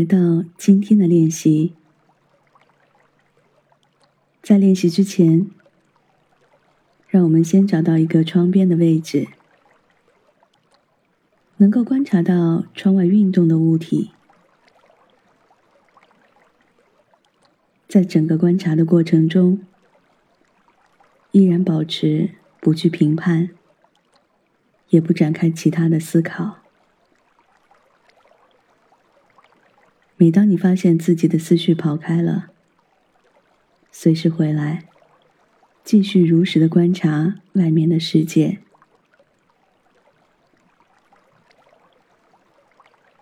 来到今天的练习。在练习之前，让我们先找到一个窗边的位置，能够观察到窗外运动的物体。在整个观察的过程中，依然保持不去评判，也不展开其他的思考。每当你发现自己的思绪跑开了，随时回来，继续如实的观察外面的世界。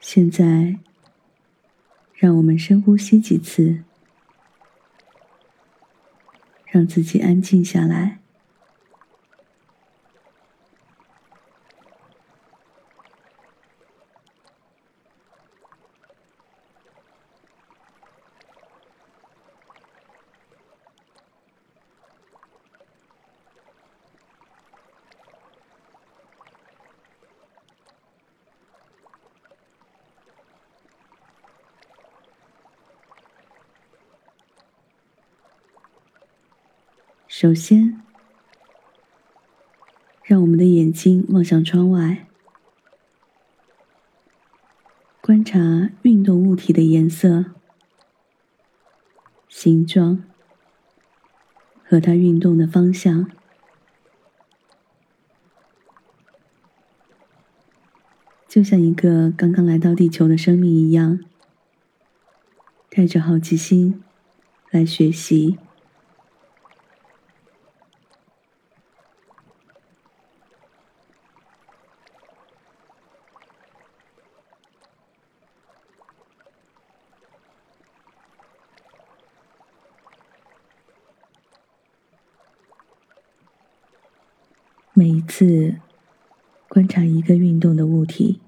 现在，让我们深呼吸几次，让自己安静下来。首先，让我们的眼睛望向窗外，观察运动物体的颜色、形状和它运动的方向，就像一个刚刚来到地球的生命一样，带着好奇心来学习。每一次观察一个运动的物体，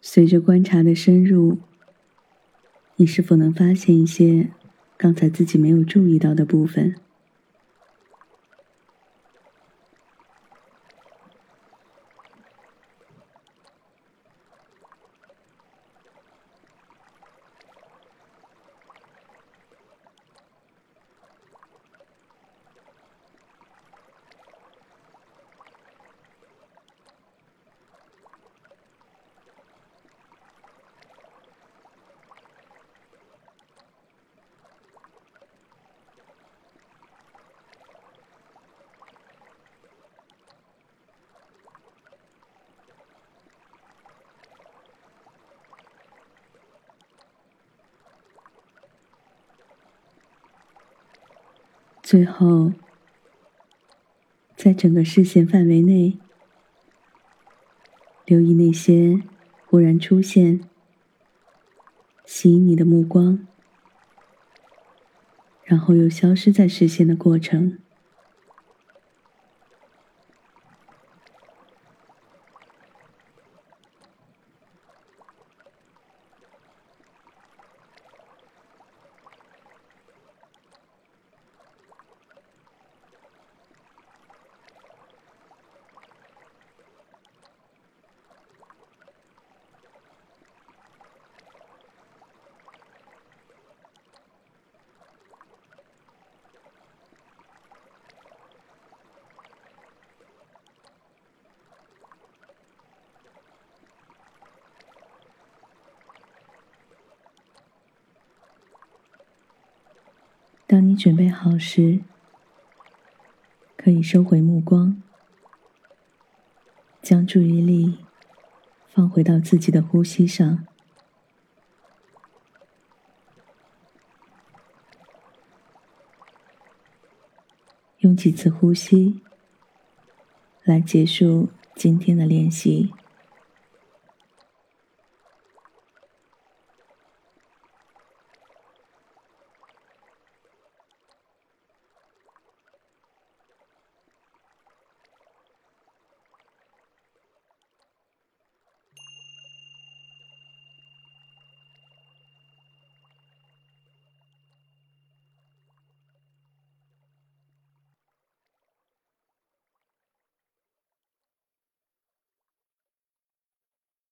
随着观察的深入，你是否能发现一些？刚才自己没有注意到的部分。最后，在整个视线范围内，留意那些忽然出现、吸引你的目光，然后又消失在视线的过程。当你准备好时，可以收回目光，将注意力放回到自己的呼吸上，用几次呼吸来结束今天的练习。